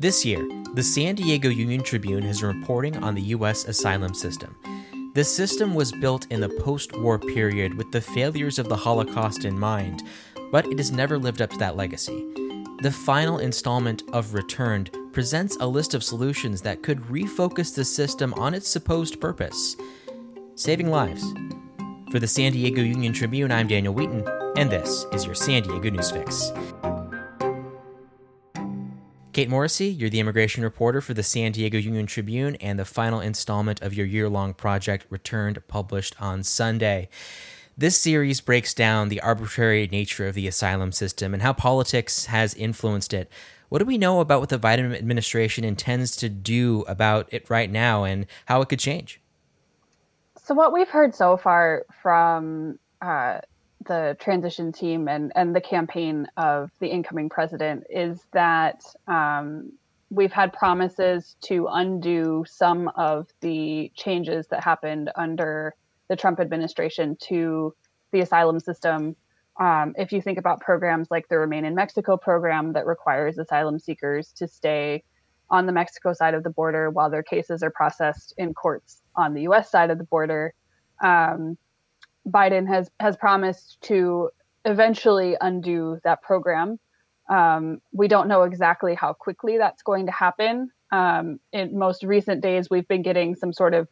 This year, the San Diego Union Tribune is reporting on the U.S. asylum system. The system was built in the post war period with the failures of the Holocaust in mind, but it has never lived up to that legacy. The final installment of Returned presents a list of solutions that could refocus the system on its supposed purpose saving lives. For the San Diego Union Tribune, I'm Daniel Wheaton, and this is your San Diego News Fix. Kate Morrissey, you're the immigration reporter for the San Diego Union Tribune and the final installment of your year long project, Returned, published on Sunday. This series breaks down the arbitrary nature of the asylum system and how politics has influenced it. What do we know about what the Biden administration intends to do about it right now and how it could change? So, what we've heard so far from uh, the transition team and, and the campaign of the incoming president is that um, we've had promises to undo some of the changes that happened under the Trump administration to the asylum system. Um, if you think about programs like the Remain in Mexico program that requires asylum seekers to stay on the Mexico side of the border while their cases are processed in courts on the US side of the border. Um, Biden has has promised to eventually undo that program. Um, we don't know exactly how quickly that's going to happen. Um, in most recent days, we've been getting some sort of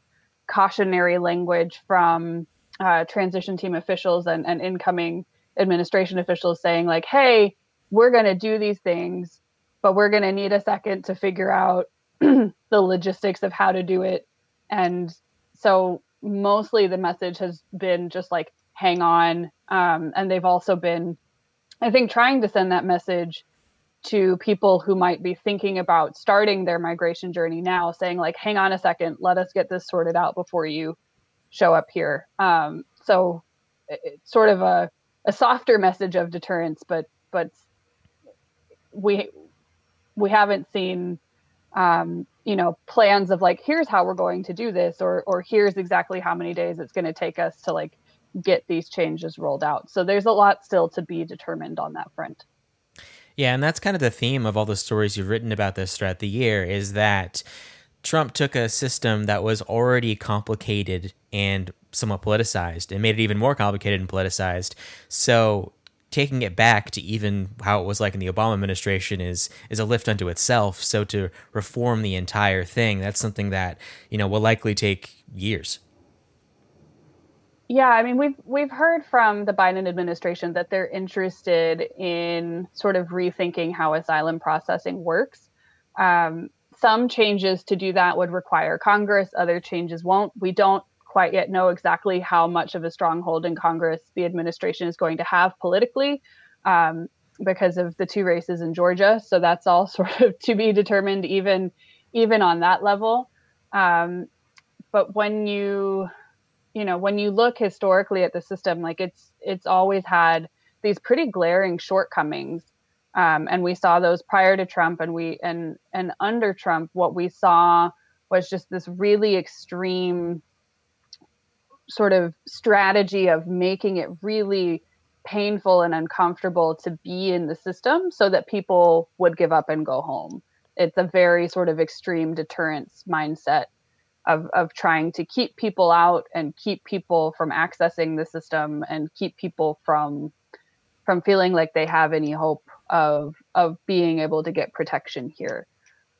cautionary language from uh, transition team officials and, and incoming administration officials saying, like, hey, we're going to do these things, but we're going to need a second to figure out the logistics of how to do it. And so mostly the message has been just like hang on. Um, and they've also been i think trying to send that message to people who might be thinking about starting their migration journey now saying like hang on a second. Let us get this sorted out before you show up here. Um, so it's sort of a, a softer message of deterrence but but we we haven't seen um, you know plans of like here's how we're going to do this or or here's exactly how many days it's going to take us to like get these changes rolled out. So there's a lot still to be determined on that front. Yeah and that's kind of the theme of all the stories you've written about this throughout the year is that Trump took a system that was already complicated and somewhat politicized. And made it even more complicated and politicized. So taking it back to even how it was like in the Obama administration is is a lift unto itself. So to reform the entire thing, that's something that you know will likely take years. Yeah, I mean we've we've heard from the Biden administration that they're interested in sort of rethinking how asylum processing works. Um, some changes to do that would require Congress, other changes won't. We don't quite yet know exactly how much of a stronghold in Congress the administration is going to have politically um, because of the two races in Georgia. So that's all sort of to be determined, even even on that level. Um, but when you you know when you look historically at the system, like it's it's always had these pretty glaring shortcomings. Um, and we saw those prior to Trump, and we and and under Trump, what we saw was just this really extreme sort of strategy of making it really painful and uncomfortable to be in the system so that people would give up and go home. It's a very sort of extreme deterrence mindset of, of trying to keep people out and keep people from accessing the system and keep people from from feeling like they have any hope of of being able to get protection here.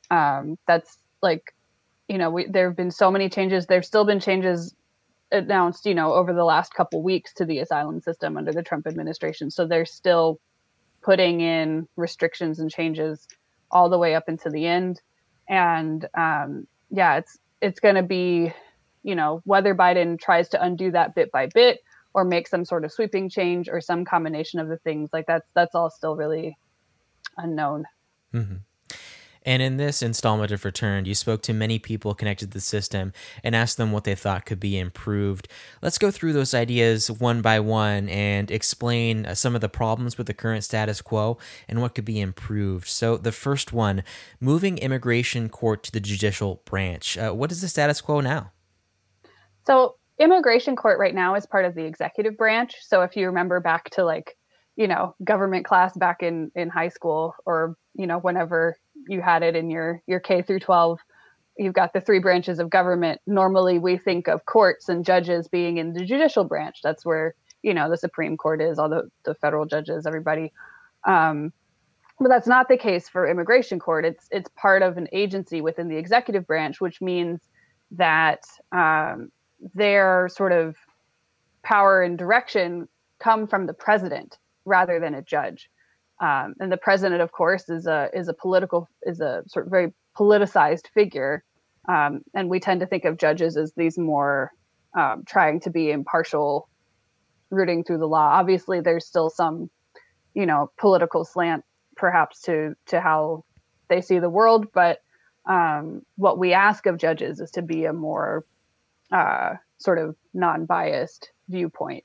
Um, that's like, you know, we, there have been so many changes. There've still been changes announced, you know, over the last couple weeks to the asylum system under the Trump administration. So they're still putting in restrictions and changes all the way up into the end. And um, yeah, it's it's going to be, you know, whether Biden tries to undo that bit by bit or make some sort of sweeping change or some combination of the things like that's that's all still really unknown. Mm-hmm. And in this installment of Returned, you spoke to many people connected to the system and asked them what they thought could be improved. Let's go through those ideas one by one and explain uh, some of the problems with the current status quo and what could be improved. So, the first one moving immigration court to the judicial branch. Uh, what is the status quo now? So, immigration court right now is part of the executive branch. So, if you remember back to like, you know, government class back in in high school or, you know, whenever you had it in your your K through 12 you've got the three branches of government. Normally we think of courts and judges being in the judicial branch. That's where you know the supreme court is all the, the federal judges everybody. Um, but that's not the case for immigration court. It's it's part of an agency within the executive branch which means that um, their sort of power and direction come from the president rather than a judge um, and the president, of course, is a is a political is a sort of very politicized figure, um, and we tend to think of judges as these more um, trying to be impartial, rooting through the law. Obviously, there's still some, you know, political slant perhaps to to how they see the world, but um, what we ask of judges is to be a more uh, sort of non-biased viewpoint.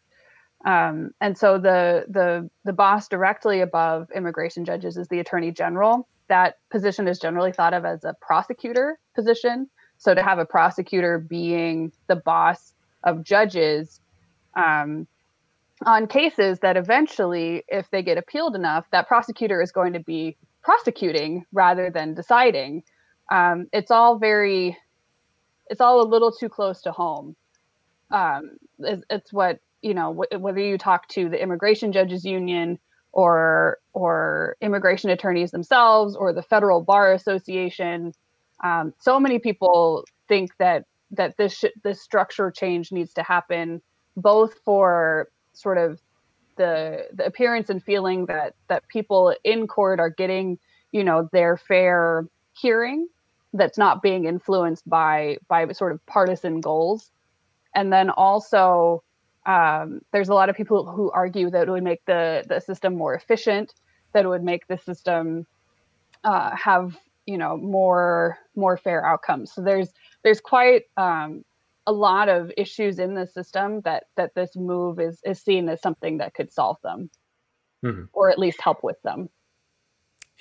Um, and so the the the boss directly above immigration judges is the attorney general. That position is generally thought of as a prosecutor position. So to have a prosecutor being the boss of judges um, on cases that eventually, if they get appealed enough, that prosecutor is going to be prosecuting rather than deciding. Um, it's all very, it's all a little too close to home. Um, it's, it's what you know wh- whether you talk to the immigration judges union or or immigration attorneys themselves or the federal bar association um, so many people think that that this sh- this structure change needs to happen both for sort of the the appearance and feeling that that people in court are getting you know their fair hearing that's not being influenced by by sort of partisan goals. And then also um, there's a lot of people who argue that it would make the the system more efficient, that it would make the system uh, have you know more more fair outcomes. So there's there's quite um, a lot of issues in the system that that this move is is seen as something that could solve them, mm-hmm. or at least help with them.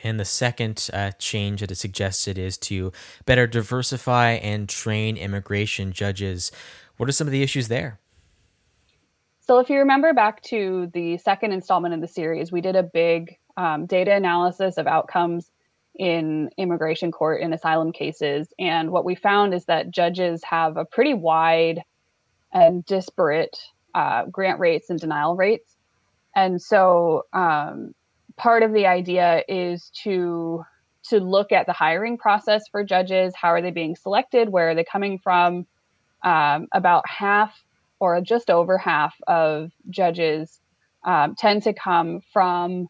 And the second uh, change that is suggested is to better diversify and train immigration judges. What are some of the issues there? So, if you remember back to the second installment in the series, we did a big um, data analysis of outcomes in immigration court in asylum cases. And what we found is that judges have a pretty wide and disparate uh, grant rates and denial rates. And so, um, part of the idea is to to look at the hiring process for judges. How are they being selected? Where are they coming from? Um, about half or just over half of judges um, tend to come from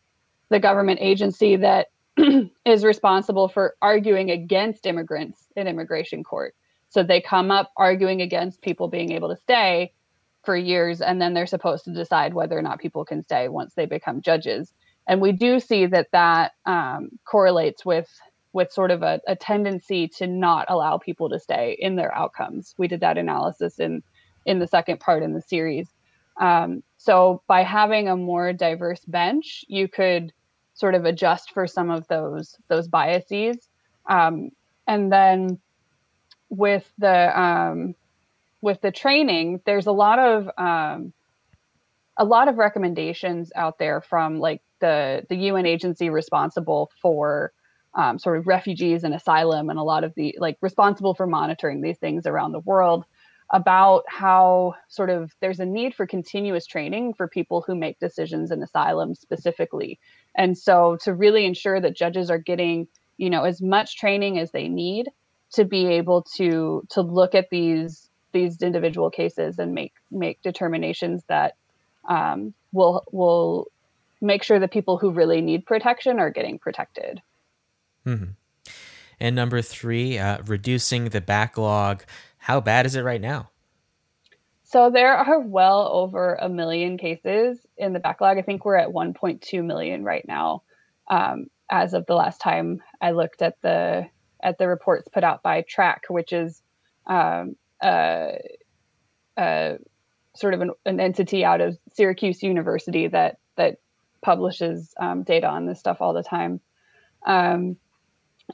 the government agency that is responsible for arguing against immigrants in immigration court. So they come up arguing against people being able to stay for years, and then they're supposed to decide whether or not people can stay once they become judges. And we do see that that um, correlates with with sort of a, a tendency to not allow people to stay in their outcomes. We did that analysis in in the second part in the series. Um, so by having a more diverse bench, you could sort of adjust for some of those those biases. Um, and then with the um, with the training, there's a lot of um, a lot of recommendations out there from like the the UN agency responsible for um, sort of refugees and asylum and a lot of the like responsible for monitoring these things around the world about how sort of there's a need for continuous training for people who make decisions in asylum specifically. And so to really ensure that judges are getting, you know, as much training as they need to be able to to look at these these individual cases and make make determinations that um, will will make sure that people who really need protection are getting protected. Mm-hmm. And number three, uh, reducing the backlog how bad is it right now? So there are well over a million cases in the backlog. I think we're at 1.2 million right now, um, as of the last time I looked at the at the reports put out by TRAC, which is um, sort of an, an, entity out of Syracuse University that that publishes um, data on this stuff all the time. Um,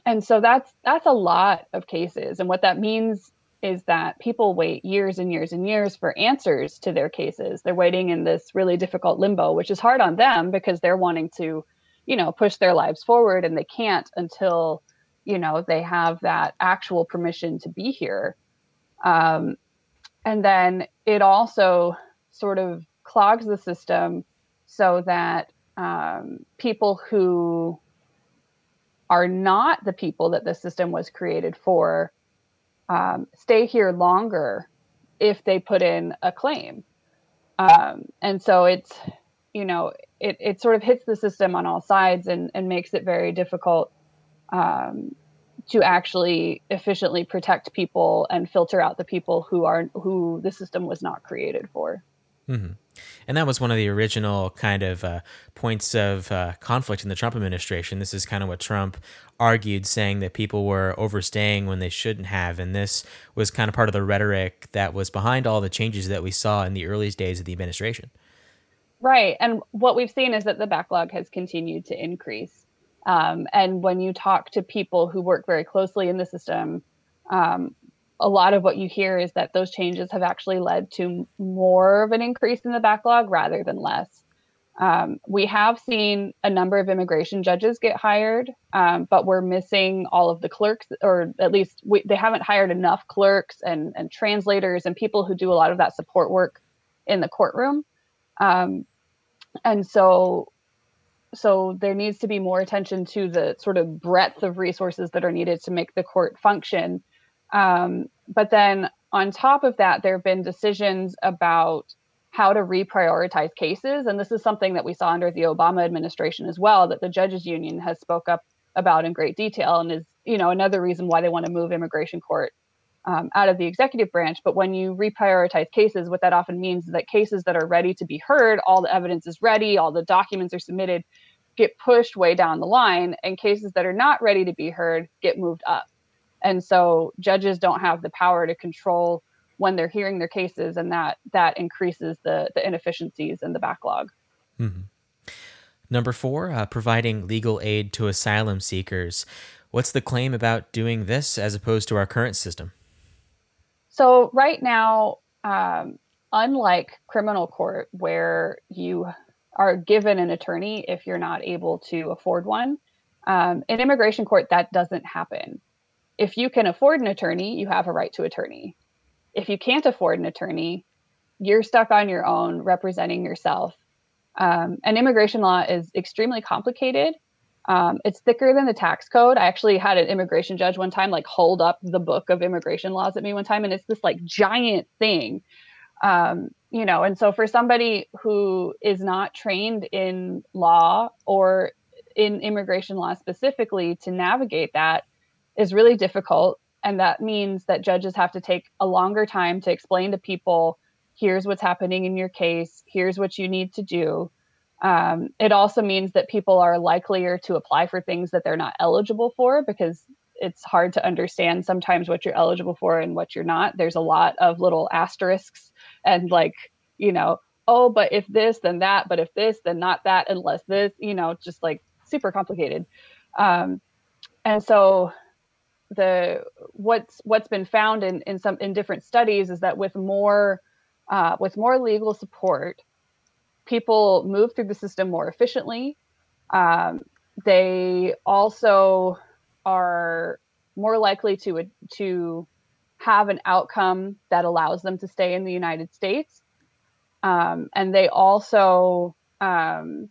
and so that's that's a lot of cases, and what that means is that people wait years and years and years for answers to their cases. They're waiting in this really difficult limbo, which is hard on them because they're wanting to, you know, push their lives forward and they can't until you know they have that actual permission to be here um, and then it also sort of clogs the system so that um, people who are not the people that the system was created for um, stay here longer if they put in a claim. Um, and so it's, you know, it, it sort of hits the system on all sides and, and makes it very difficult um, to actually efficiently protect people and filter out the people who are who the system was not created for. Mm-hmm. And that was one of the original kind of uh, points of uh, conflict in the Trump administration. This is kind of what Trump argued, saying that people were overstaying when they shouldn't have. And this was kind of part of the rhetoric that was behind all the changes that we saw in the earliest days of the administration. Right. And what we've seen is that the backlog has continued to increase. Um, and when you talk to people who work very closely in the system, um, a lot of what you hear is that those changes have actually led to more of an increase in the backlog rather than less. Um, we have seen a number of immigration judges get hired, um, but we're missing all of the clerks, or at least we, they haven't hired enough clerks and, and translators and people who do a lot of that support work in the courtroom. Um, and so, so there needs to be more attention to the sort of breadth of resources that are needed to make the court function um, but then on top of that, there have been decisions about how to reprioritize cases. And this is something that we saw under the Obama administration as well, that the judges union has spoke up about in great detail and is, you know, another reason why they want to move immigration court um, out of the executive branch. But when you reprioritize cases, what that often means is that cases that are ready to be heard, all the evidence is ready, all the documents are submitted, get pushed way down the line, and cases that are not ready to be heard get moved up. And so judges don't have the power to control when they're hearing their cases, and that that increases the the inefficiencies and the backlog. Mm-hmm. Number four, uh, providing legal aid to asylum seekers. What's the claim about doing this as opposed to our current system? So right now, um, unlike criminal court, where you are given an attorney if you're not able to afford one, um, in immigration court that doesn't happen if you can afford an attorney, you have a right to attorney. If you can't afford an attorney, you're stuck on your own representing yourself. Um, and immigration law is extremely complicated. Um, it's thicker than the tax code. I actually had an immigration judge one time like hold up the book of immigration laws at me one time, and it's this like giant thing. Um, you know, and so for somebody who is not trained in law or in immigration law specifically to navigate that, is really difficult. And that means that judges have to take a longer time to explain to people here's what's happening in your case, here's what you need to do. Um, it also means that people are likelier to apply for things that they're not eligible for because it's hard to understand sometimes what you're eligible for and what you're not. There's a lot of little asterisks and like, you know, oh, but if this, then that, but if this, then not that, unless this, you know, just like super complicated. Um, and so the what's what's been found in in some in different studies is that with more uh, with more legal support, people move through the system more efficiently. Um, they also are more likely to to have an outcome that allows them to stay in the United States, um, and they also um,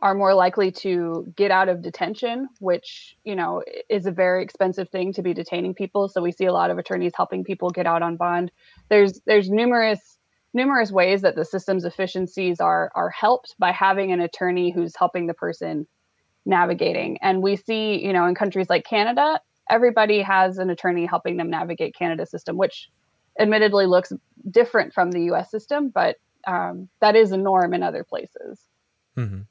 are more likely to get out of detention, which, you know, is a very expensive thing to be detaining people. So we see a lot of attorneys helping people get out on bond. There's there's numerous numerous ways that the system's efficiencies are are helped by having an attorney who's helping the person navigating. And we see, you know, in countries like Canada, everybody has an attorney helping them navigate Canada's system, which admittedly looks different from the US system, but um, that is a norm in other places. Mm-hmm.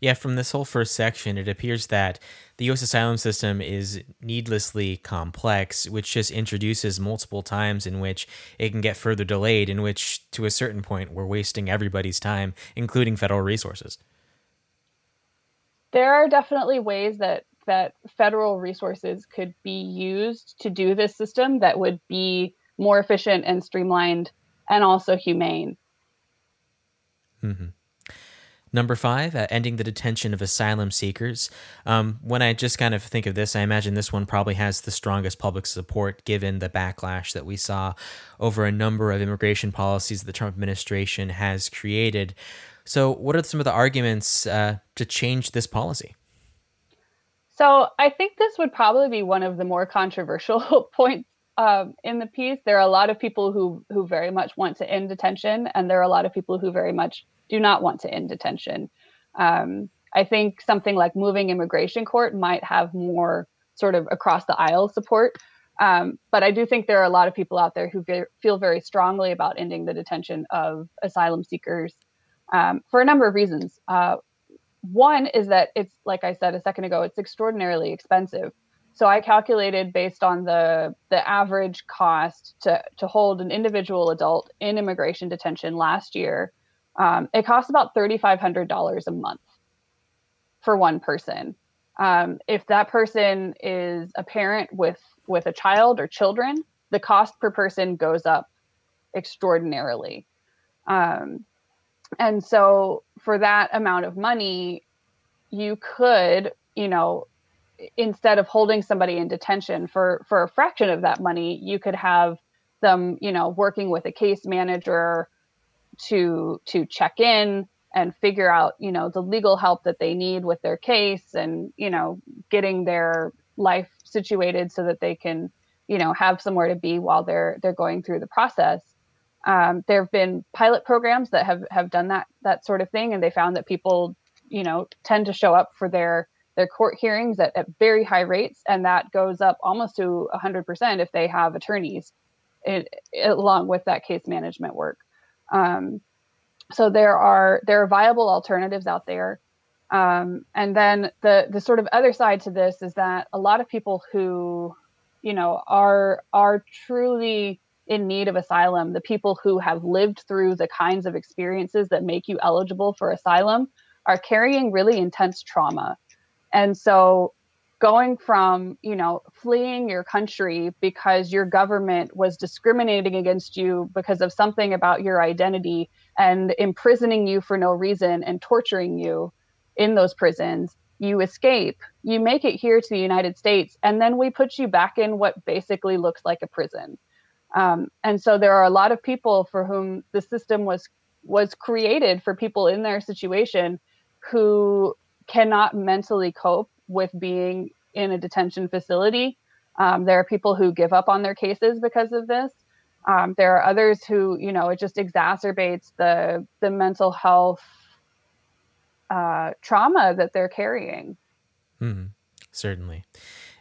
Yeah, from this whole first section, it appears that the U.S. asylum system is needlessly complex, which just introduces multiple times in which it can get further delayed, in which, to a certain point, we're wasting everybody's time, including federal resources. There are definitely ways that that federal resources could be used to do this system that would be more efficient and streamlined and also humane. Mm-hmm. Number five, uh, ending the detention of asylum seekers. Um, when I just kind of think of this, I imagine this one probably has the strongest public support given the backlash that we saw over a number of immigration policies that the Trump administration has created. So, what are some of the arguments uh, to change this policy? So, I think this would probably be one of the more controversial points um, in the piece. There are a lot of people who who very much want to end detention, and there are a lot of people who very much do not want to end detention. Um, I think something like moving immigration court might have more sort of across the aisle support. Um, but I do think there are a lot of people out there who feel very strongly about ending the detention of asylum seekers um, for a number of reasons. Uh, one is that it's, like I said a second ago, it's extraordinarily expensive. So I calculated based on the the average cost to to hold an individual adult in immigration detention last year um, it costs about $3,500 a month for one person. Um, if that person is a parent with with a child or children, the cost per person goes up extraordinarily. Um, and so, for that amount of money, you could, you know, instead of holding somebody in detention for for a fraction of that money, you could have them, you know, working with a case manager to to check in and figure out you know the legal help that they need with their case and you know getting their life situated so that they can you know have somewhere to be while they're they're going through the process. Um, there have been pilot programs that have have done that that sort of thing and they found that people you know tend to show up for their their court hearings at, at very high rates and that goes up almost to 100% if they have attorneys it, along with that case management work um, so there are there are viable alternatives out there. Um, and then the the sort of other side to this is that a lot of people who, you know, are are truly in need of asylum, the people who have lived through the kinds of experiences that make you eligible for asylum, are carrying really intense trauma. And so going from you know fleeing your country because your government was discriminating against you because of something about your identity and imprisoning you for no reason and torturing you in those prisons you escape. You make it here to the united states and then we put you back in what basically looks like a prison. Um, and so there are a lot of people for whom the system was was created for people in their situation who cannot mentally cope with being in a detention facility. Um, there are people who give up on their cases because of this. Um, there are others who, you know, it just exacerbates the the mental health uh, trauma that they're carrying. Mm-hmm. Certainly.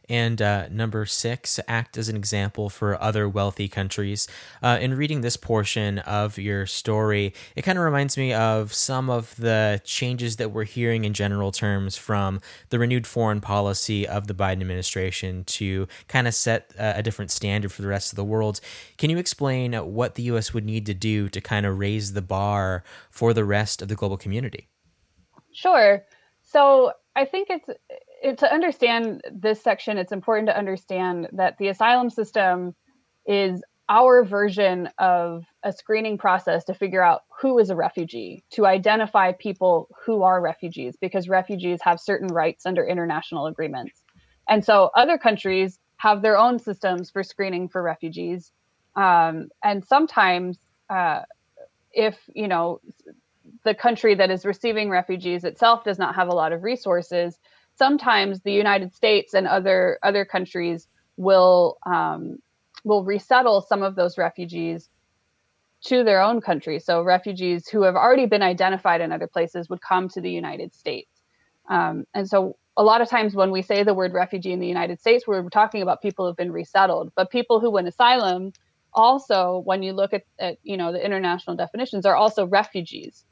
And uh, number six, act as an example for other wealthy countries. Uh, in reading this portion of your story, it kind of reminds me of some of the changes that we're hearing in general terms from the renewed foreign policy of the Biden administration to kind of set a different standard for the rest of the world. Can you explain what the U.S. would need to do to kind of raise the bar for the rest of the global community? Sure. So I think it's it, to understand this section, it's important to understand that the asylum system is our version of a screening process to figure out who is a refugee, to identify people who are refugees, because refugees have certain rights under international agreements. And so other countries have their own systems for screening for refugees. Um, and sometimes, uh, if you know the country that is receiving refugees itself does not have a lot of resources, sometimes the United States and other other countries will um, will resettle some of those refugees to their own country. So refugees who have already been identified in other places would come to the United States. Um, and so a lot of times when we say the word refugee in the United States, we're talking about people who've been resettled. But people who win asylum also, when you look at, at you know the international definitions, are also refugees.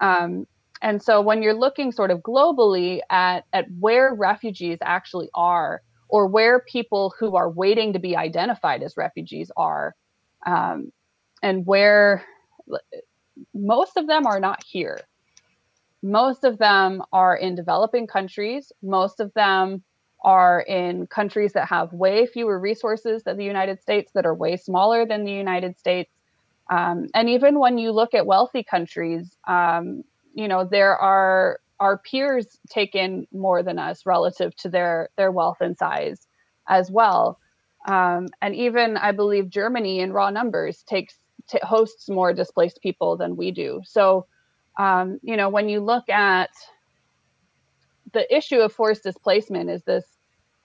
Um, and so when you're looking sort of globally at, at where refugees actually are, or where people who are waiting to be identified as refugees are, um, and where most of them are not here. Most of them are in developing countries. Most of them are in countries that have way fewer resources than the United States, that are way smaller than the United States. Um, and even when you look at wealthy countries, um, you know there are our peers take in more than us relative to their their wealth and size as well. Um, and even i believe germany in raw numbers takes t- hosts more displaced people than we do. So um, you know when you look at the issue of forced displacement is this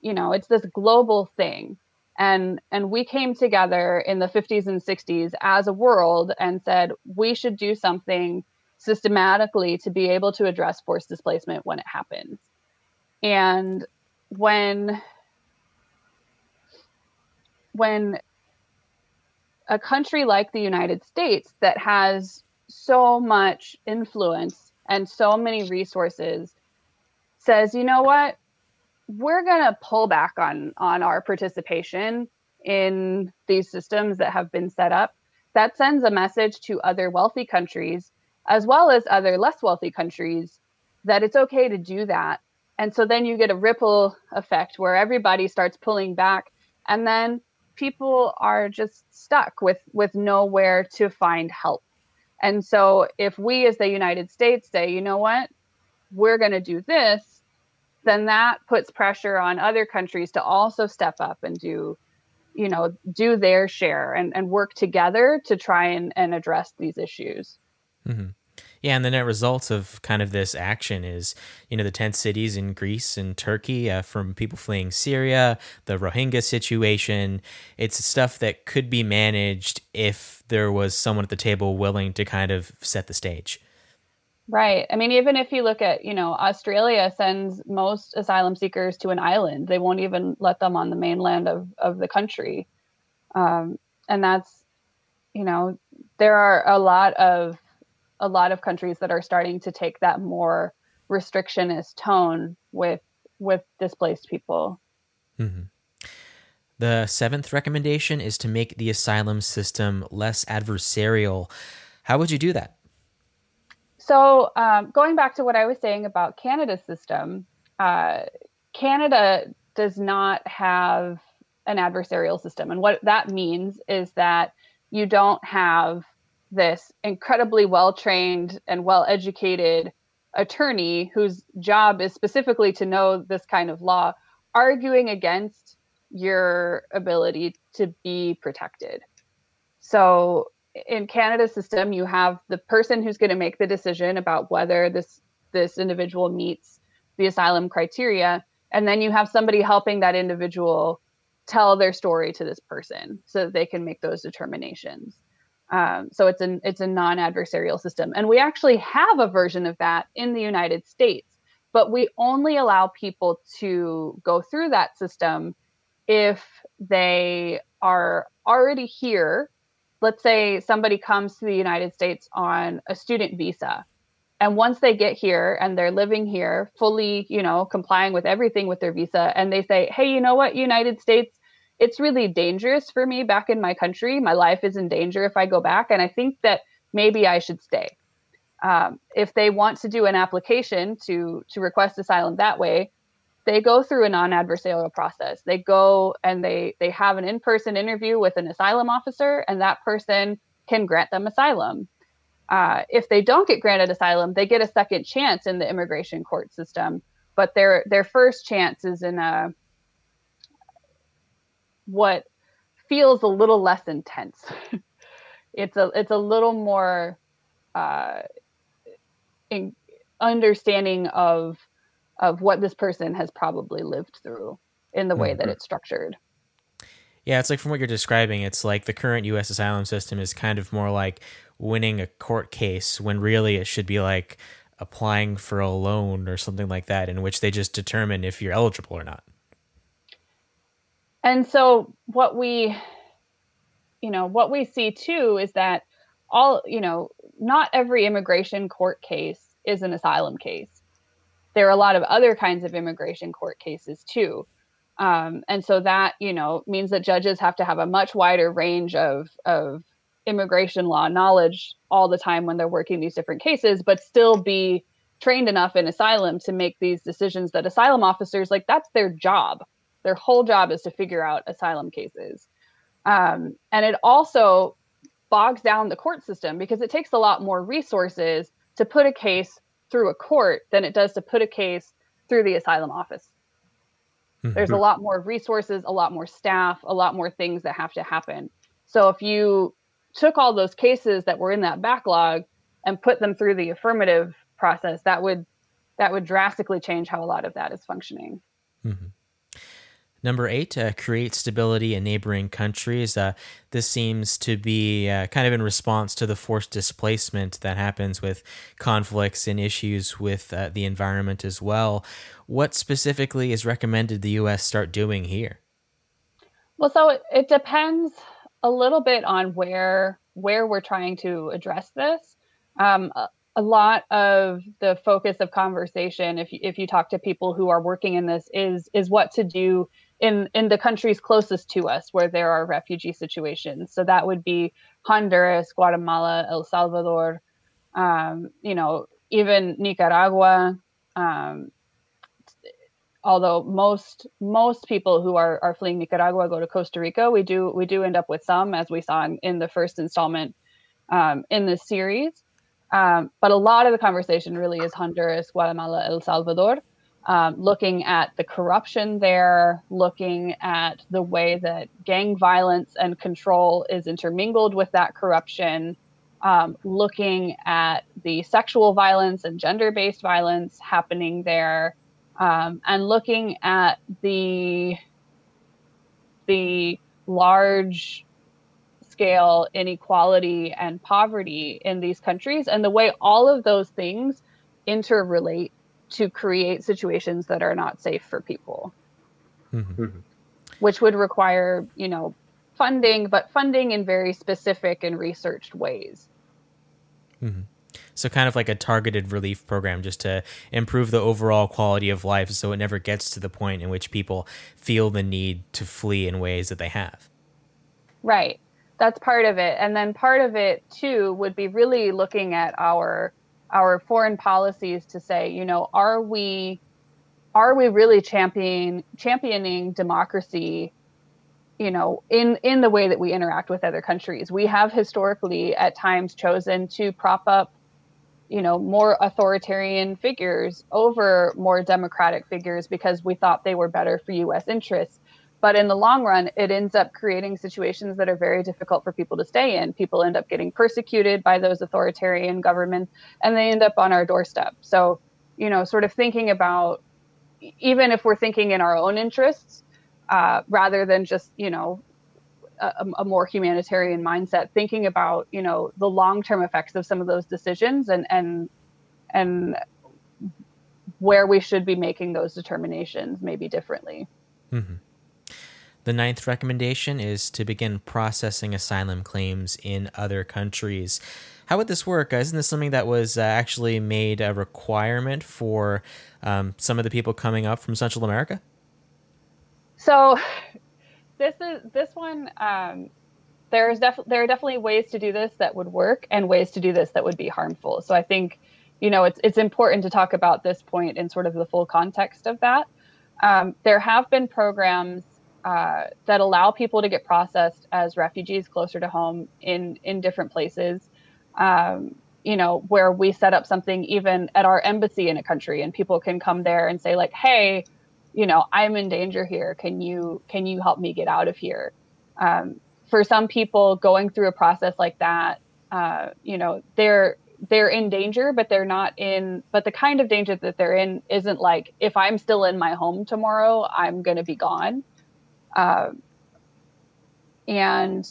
you know it's this global thing. And and we came together in the 50s and 60s as a world and said we should do something systematically to be able to address forced displacement when it happens. And when when a country like the United States that has so much influence and so many resources says, you know what, we're going to pull back on on our participation in these systems that have been set up that sends a message to other wealthy countries as well as other less wealthy countries that it's okay to do that. And so then you get a ripple effect where everybody starts pulling back and then people are just stuck with with nowhere to find help. And so if we as the united states say you know what? We're going to do this then that puts pressure on other countries to also step up and do you know do their share and, and work together to try and, and address these issues mm-hmm. yeah and the net results of kind of this action is you know the tent cities in greece and turkey uh, from people fleeing syria the rohingya situation it's stuff that could be managed if there was someone at the table willing to kind of set the stage Right. I mean, even if you look at, you know, Australia sends most asylum seekers to an island. They won't even let them on the mainland of, of the country. Um, and that's, you know, there are a lot of a lot of countries that are starting to take that more restrictionist tone with with displaced people. Mm-hmm. The seventh recommendation is to make the asylum system less adversarial. How would you do that? So, um, going back to what I was saying about Canada's system, uh, Canada does not have an adversarial system. And what that means is that you don't have this incredibly well trained and well educated attorney whose job is specifically to know this kind of law arguing against your ability to be protected. So in Canada's system, you have the person who's going to make the decision about whether this this individual meets the asylum criteria, and then you have somebody helping that individual tell their story to this person so that they can make those determinations. Um, so it's an it's a non-adversarial system, and we actually have a version of that in the United States, but we only allow people to go through that system if they are already here let's say somebody comes to the United States on a student visa. And once they get here and they're living here fully, you know, complying with everything with their visa, and they say, hey, you know what, United States, it's really dangerous for me back in my country. My life is in danger if I go back. And I think that maybe I should stay. Um, if they want to do an application to to request asylum that way, they go through a non-adversarial process they go and they they have an in-person interview with an asylum officer and that person can grant them asylum uh, if they don't get granted asylum they get a second chance in the immigration court system but their their first chance is in a what feels a little less intense it's a it's a little more uh, in understanding of of what this person has probably lived through in the way mm-hmm. that it's structured. Yeah, it's like from what you're describing, it's like the current US asylum system is kind of more like winning a court case when really it should be like applying for a loan or something like that, in which they just determine if you're eligible or not. And so what we you know, what we see too is that all, you know, not every immigration court case is an asylum case there are a lot of other kinds of immigration court cases too. Um, and so that, you know, means that judges have to have a much wider range of, of immigration law knowledge all the time when they're working these different cases, but still be trained enough in asylum to make these decisions that asylum officers, like, that's their job. Their whole job is to figure out asylum cases. Um, and it also bogs down the court system because it takes a lot more resources to put a case through a court than it does to put a case through the asylum office. Mm-hmm. There's a lot more resources, a lot more staff, a lot more things that have to happen. So if you took all those cases that were in that backlog and put them through the affirmative process, that would that would drastically change how a lot of that is functioning. Mm-hmm. Number eight, uh, create stability in neighboring countries. Uh, this seems to be uh, kind of in response to the forced displacement that happens with conflicts and issues with uh, the environment as well. What specifically is recommended the U.S. start doing here? Well, so it, it depends a little bit on where where we're trying to address this. Um, a, lot of the focus of conversation, if if you talk to people who are working in this, is is what to do in in the countries closest to us where there are refugee situations. So that would be Honduras, Guatemala, El Salvador, um, you know, even Nicaragua. Um, although most most people who are are fleeing Nicaragua go to Costa Rica, we do we do end up with some, as we saw in, in the first installment um, in this series. Um, but a lot of the conversation really is Honduras, Guatemala, El Salvador um, looking at the corruption there, looking at the way that gang violence and control is intermingled with that corruption, um, looking at the sexual violence and gender based violence happening there, um, and looking at the the large scale inequality and poverty in these countries and the way all of those things interrelate to create situations that are not safe for people mm-hmm. mm-hmm. which would require you know funding but funding in very specific and researched ways mm-hmm. so kind of like a targeted relief program just to improve the overall quality of life so it never gets to the point in which people feel the need to flee in ways that they have right that's part of it and then part of it too would be really looking at our our foreign policies to say, you know, are we are we really championing championing democracy you know in in the way that we interact with other countries? We have historically at times chosen to prop up you know more authoritarian figures over more democratic figures because we thought they were better for US interests but in the long run, it ends up creating situations that are very difficult for people to stay in. People end up getting persecuted by those authoritarian governments and they end up on our doorstep. So, you know, sort of thinking about even if we're thinking in our own interests, uh, rather than just, you know, a, a, more humanitarian mindset, thinking about, you know, the long term effects of some of those decisions and, and, and where we should be making those determinations maybe differently. Mm-hmm. The ninth recommendation is to begin processing asylum claims in other countries. How would this work? Isn't this something that was uh, actually made a requirement for um, some of the people coming up from Central America? So, this is this one. Um, there's def- there are definitely ways to do this that would work, and ways to do this that would be harmful. So, I think you know it's it's important to talk about this point in sort of the full context of that. Um, there have been programs uh, that allow people to get processed as refugees closer to home in in different places. Um, you know, where we set up something even at our embassy in a country, and people can come there and say like, "Hey, you know, I'm in danger here. Can you can you help me get out of here?" Um, for some people, going through a process like that, uh, you know, they're they're in danger, but they're not in. But the kind of danger that they're in isn't like if I'm still in my home tomorrow, I'm going to be gone. Uh, and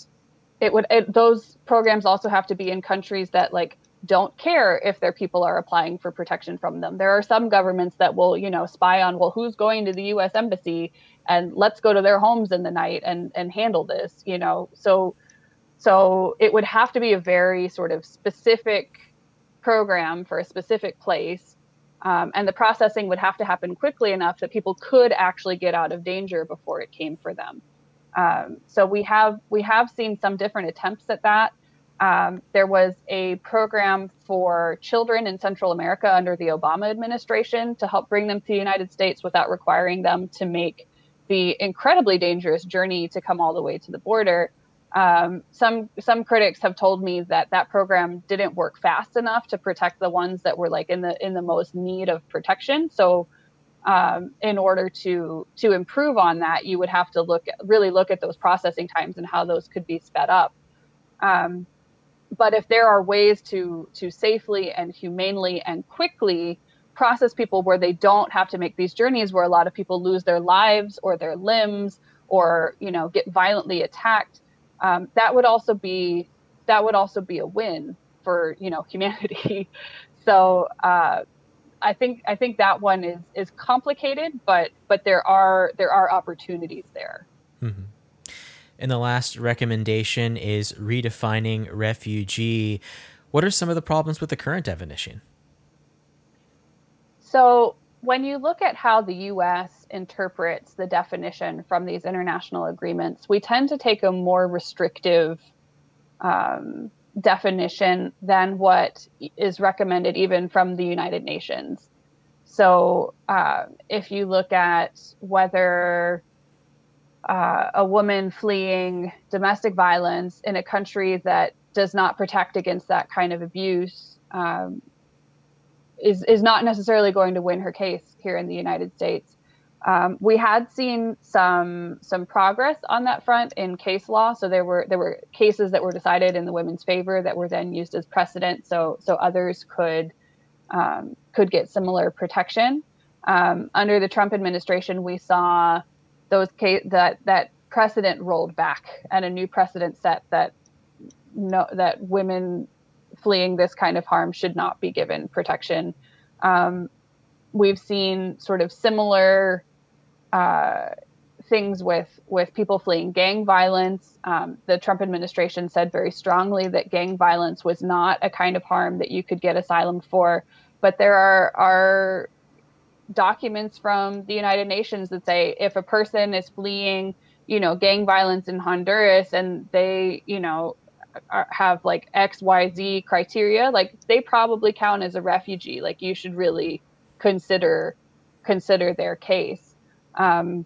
it would it, those programs also have to be in countries that like don't care if their people are applying for protection from them. There are some governments that will, you know, spy on well who's going to the US embassy and let's go to their homes in the night and and handle this, you know. So so it would have to be a very sort of specific program for a specific place um, and the processing would have to happen quickly enough that people could actually get out of danger before it came for them. Um, so we have we have seen some different attempts at that. Um, there was a program for children in Central America under the Obama administration to help bring them to the United States without requiring them to make the incredibly dangerous journey to come all the way to the border. Um, some some critics have told me that that program didn't work fast enough to protect the ones that were like in the in the most need of protection. So, um, in order to to improve on that, you would have to look at, really look at those processing times and how those could be sped up. Um, but if there are ways to to safely and humanely and quickly process people where they don't have to make these journeys where a lot of people lose their lives or their limbs or you know get violently attacked um, that would also be that would also be a win for you know humanity. So uh, i think i think that one is is complicated but but there are there are opportunities there. Mm-hmm. and the last recommendation is redefining refugee. What are some of the problems with the current definition? So, when you look at how the US interprets the definition from these international agreements, we tend to take a more restrictive um, definition than what is recommended even from the United Nations. So, uh, if you look at whether uh, a woman fleeing domestic violence in a country that does not protect against that kind of abuse, um, is is not necessarily going to win her case here in the United States. Um, we had seen some some progress on that front in case law. So there were there were cases that were decided in the women's favor that were then used as precedent. So so others could um, could get similar protection. Um, under the Trump administration, we saw those case that that precedent rolled back and a new precedent set that no that women fleeing this kind of harm should not be given protection. Um, we've seen sort of similar uh, things with with people fleeing gang violence. Um, the Trump administration said very strongly that gang violence was not a kind of harm that you could get asylum for. But there are are documents from the United Nations that say if a person is fleeing, you know, gang violence in Honduras and they, you know, have like X, Y, Z criteria, like they probably count as a refugee. Like you should really consider consider their case. Um,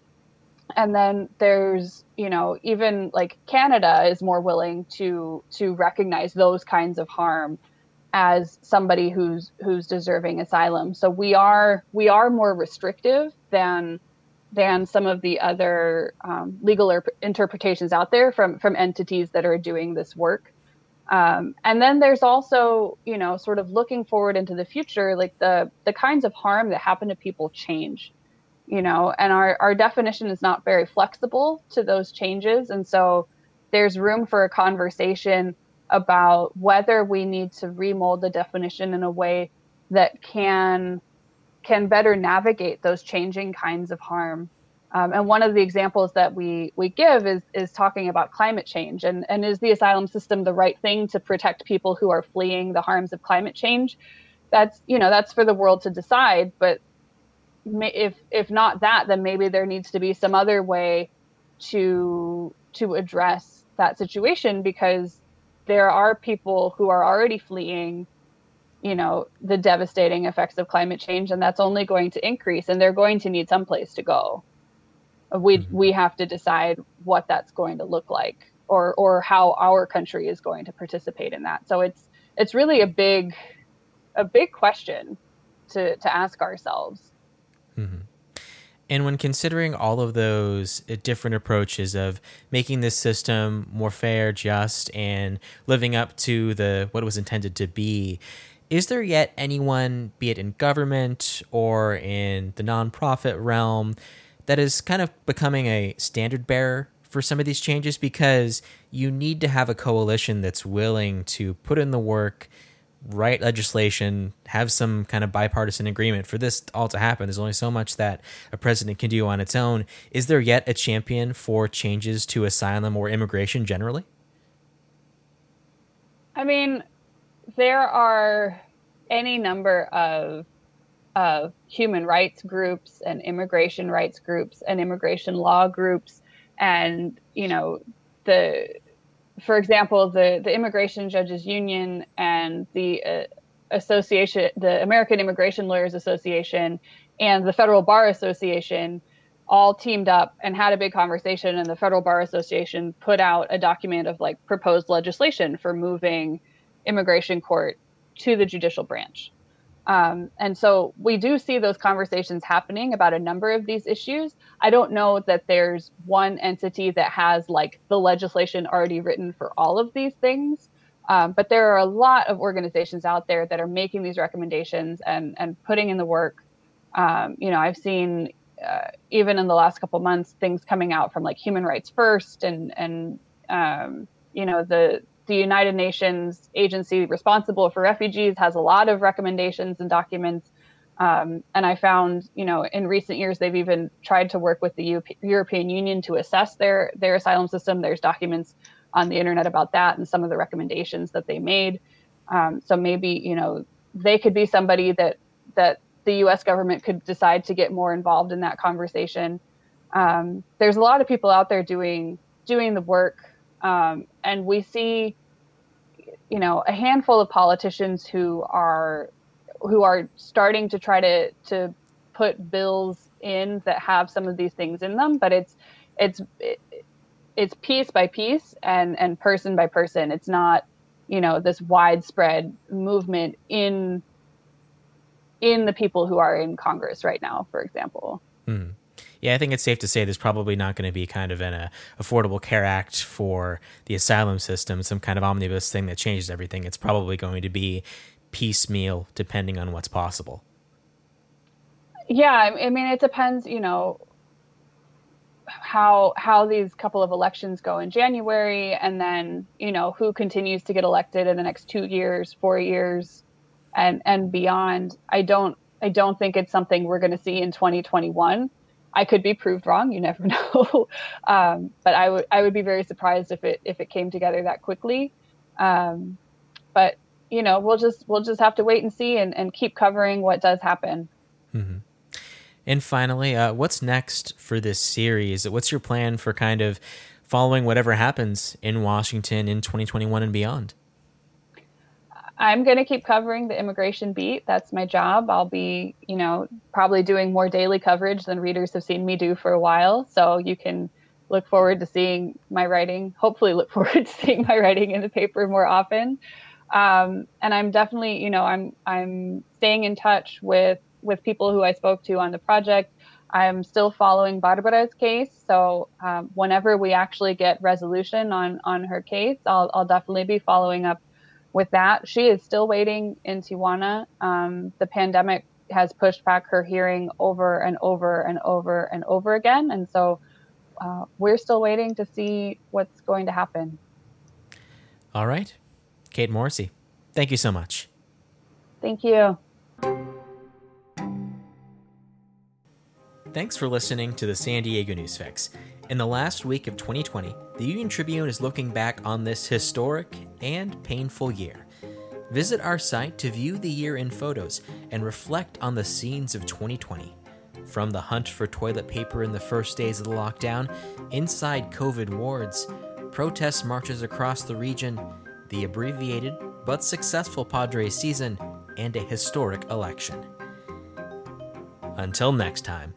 and then there's you know even like Canada is more willing to to recognize those kinds of harm as somebody who's who's deserving asylum. So we are we are more restrictive than than some of the other um, legal er- interpretations out there from from entities that are doing this work. Um, and then there's also, you know, sort of looking forward into the future, like the the kinds of harm that happen to people change, you know, and our our definition is not very flexible to those changes, and so there's room for a conversation about whether we need to remold the definition in a way that can can better navigate those changing kinds of harm. Um, and one of the examples that we we give is is talking about climate change and and is the asylum system the right thing to protect people who are fleeing the harms of climate change? That's you know that's for the world to decide. But if if not that, then maybe there needs to be some other way to to address that situation because there are people who are already fleeing you know the devastating effects of climate change and that's only going to increase and they're going to need some place to go we mm-hmm. we have to decide what that's going to look like or or how our country is going to participate in that so it's it's really a big a big question to to ask ourselves mm-hmm. And when considering all of those uh, different approaches of making this system more fair, just, and living up to the what it was intended to be, is there yet anyone, be it in government or in the nonprofit realm, that is kind of becoming a standard bearer for some of these changes? Because you need to have a coalition that's willing to put in the work, write legislation, have some kind of bipartisan agreement for this all to happen. There's only so much that a president can do on its own. Is there yet a champion for changes to asylum or immigration generally? I mean, there are any number of of human rights groups and immigration rights groups and immigration law groups. And you know the for example the the immigration judges union and the uh, association the american immigration lawyers association and the federal bar association all teamed up and had a big conversation. And the federal bar association put out a document of like proposed legislation for moving immigration court to the judicial branch. Um, and so we do see those conversations happening about a number of these issues. I don't know that there's one entity that has like the legislation already written for all of these things um, but there are a lot of organizations out there that are making these recommendations and and putting in the work. Um, you know i've seen uh, even in the last couple months, things coming out from like Human Rights First and and um, you know the the United Nations agency responsible for refugees has a lot of recommendations and documents. Um, and I found, you know, in recent years they've even tried to work with the European Union to assess their their asylum system. There's documents on the internet about that and some of the recommendations that they made. Um, so maybe you know they could be somebody that that the U.S. government could decide to get more involved in that conversation. Um, there's a lot of people out there doing doing the work, um, and we see, you know, a handful of politicians who are who are starting to try to to put bills in that have some of these things in them, but it's it's it's piece by piece and and person by person. It's not you know this widespread movement in in the people who are in Congress right now, for example. Mm. Yeah, I think it's safe to say there's probably not going to be kind of an uh, Affordable Care Act for the asylum system, some kind of omnibus thing that changes everything. It's probably going to be piecemeal, depending on what's possible. Yeah, I mean, it depends. You know, how how these couple of elections go in January, and then you know who continues to get elected in the next two years, four years and and beyond i don't i don't think it's something we're going to see in 2021 i could be proved wrong you never know. Um, but i would i would be very surprised if it if it came together that quickly. Um, but you know we'll just we'll just have to wait and see and, and keep covering what does happen. Mm-hmm. and finally uh, what's next for this series? What's your plan for kind of following whatever happens in washington in 2021 and beyond I'm going to keep covering the immigration beat. That's my job. I'll be, you know, probably doing more daily coverage than readers have seen me do for a while. So you can look forward to seeing my writing. Hopefully, look forward to seeing my writing in the paper more often. Um, and I'm definitely, you know, I'm I'm staying in touch with with people who I spoke to on the project. I'm still following Barbara's case, so um, whenever we actually get resolution on on her case, I'll I'll definitely be following up with that, she is still waiting in Tijuana. Um, the pandemic has pushed back her hearing over and over and over and over again. And so uh, we're still waiting to see what's going to happen. All right. Kate Morrissey, thank you so much. Thank you. Thanks for listening to the San Diego News Fix. In the last week of 2020, the Union Tribune is looking back on this historic and painful year. Visit our site to view the year in photos and reflect on the scenes of 2020. From the hunt for toilet paper in the first days of the lockdown, inside COVID wards, protest marches across the region, the abbreviated but successful Padres season, and a historic election. Until next time.